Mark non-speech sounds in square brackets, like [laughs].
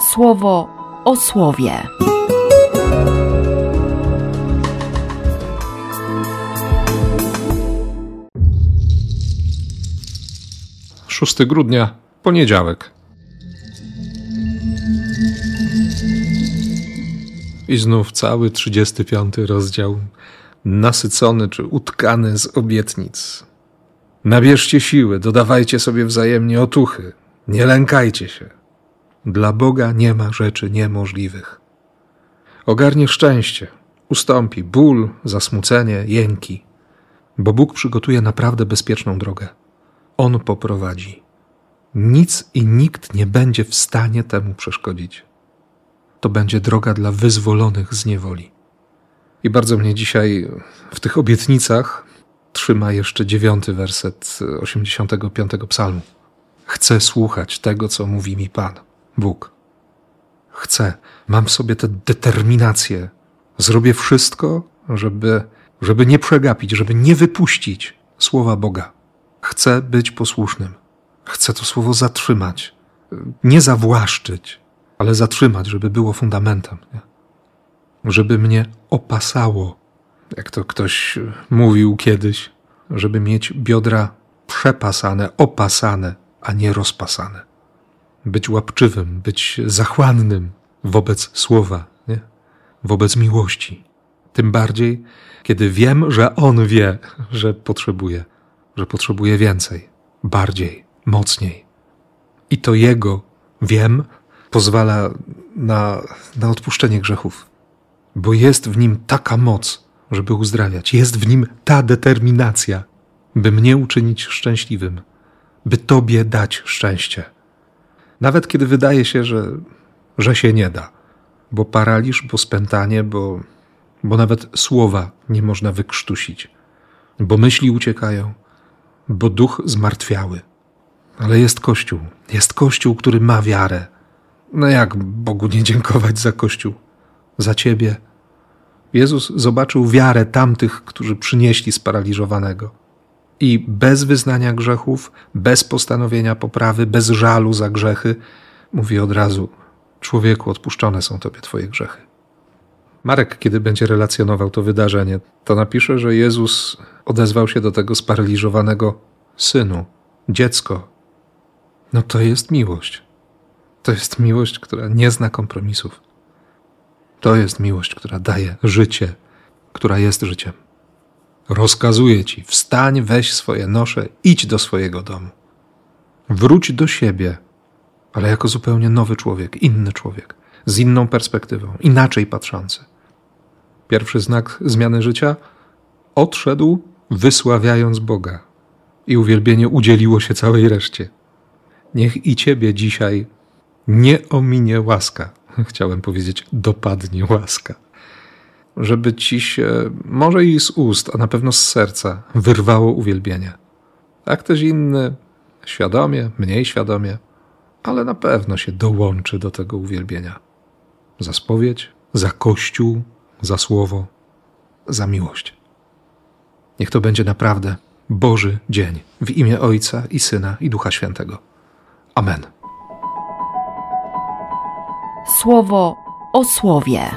słowo o słowie. 6 grudnia, poniedziałek. I znów cały 35 rozdział, nasycony czy utkany z obietnic. Nabierzcie siły, dodawajcie sobie wzajemnie otuchy, nie lękajcie się. Dla Boga nie ma rzeczy niemożliwych. Ogarnie szczęście, ustąpi ból, zasmucenie, jęki, bo Bóg przygotuje naprawdę bezpieczną drogę. On poprowadzi. Nic i nikt nie będzie w stanie temu przeszkodzić. To będzie droga dla wyzwolonych z niewoli. I bardzo mnie dzisiaj w tych obietnicach trzyma jeszcze dziewiąty werset 85 psalmu. Chcę słuchać tego, co mówi mi Pan, Bóg. Chcę, mam w sobie tę determinację. Zrobię wszystko, żeby, żeby nie przegapić, żeby nie wypuścić słowa Boga. Chcę być posłusznym. Chcę to słowo zatrzymać. Nie zawłaszczyć, ale zatrzymać, żeby było fundamentem. Nie? Żeby mnie opasało, jak to ktoś mówił kiedyś, żeby mieć biodra przepasane, opasane, a nie rozpasane. Być łapczywym, być zachłannym wobec słowa, nie? wobec miłości. Tym bardziej, kiedy wiem, że On wie, że potrzebuje że potrzebuje więcej, bardziej, mocniej. I to Jego, wiem, pozwala na, na odpuszczenie grzechów, bo jest w nim taka moc, żeby uzdrawiać, jest w nim ta determinacja, by mnie uczynić szczęśliwym, by Tobie dać szczęście. Nawet kiedy wydaje się, że, że się nie da, bo paraliż, bo spętanie, bo, bo nawet słowa nie można wykrztusić, bo myśli uciekają, bo duch zmartwiały. Ale jest Kościół, jest Kościół, który ma wiarę. No jak Bogu nie dziękować za Kościół? Za Ciebie. Jezus zobaczył wiarę tamtych, którzy przynieśli sparaliżowanego. I bez wyznania grzechów, bez postanowienia poprawy, bez żalu za grzechy, mówi od razu: Człowieku, odpuszczone są Tobie Twoje grzechy. Marek, kiedy będzie relacjonował to wydarzenie, to napisze, że Jezus odezwał się do tego sparaliżowanego synu, dziecko. No to jest miłość. To jest miłość, która nie zna kompromisów. To jest miłość, która daje życie, która jest życiem. Rozkazuje ci: wstań, weź swoje nosze, idź do swojego domu. Wróć do siebie, ale jako zupełnie nowy człowiek, inny człowiek, z inną perspektywą, inaczej patrzący. Pierwszy znak zmiany życia odszedł, wysławiając Boga, i uwielbienie udzieliło się całej reszcie. Niech i ciebie dzisiaj nie ominie łaska. [laughs] Chciałem powiedzieć, dopadnie łaska. Żeby ci się, może i z ust, a na pewno z serca, wyrwało uwielbienie. A ktoś inny, świadomie, mniej świadomie, ale na pewno się dołączy do tego uwielbienia. Za spowiedź, za kościół, za słowo, za miłość. Niech to będzie naprawdę Boży dzień w imię Ojca i Syna i Ducha Świętego. Amen. Słowo o słowie.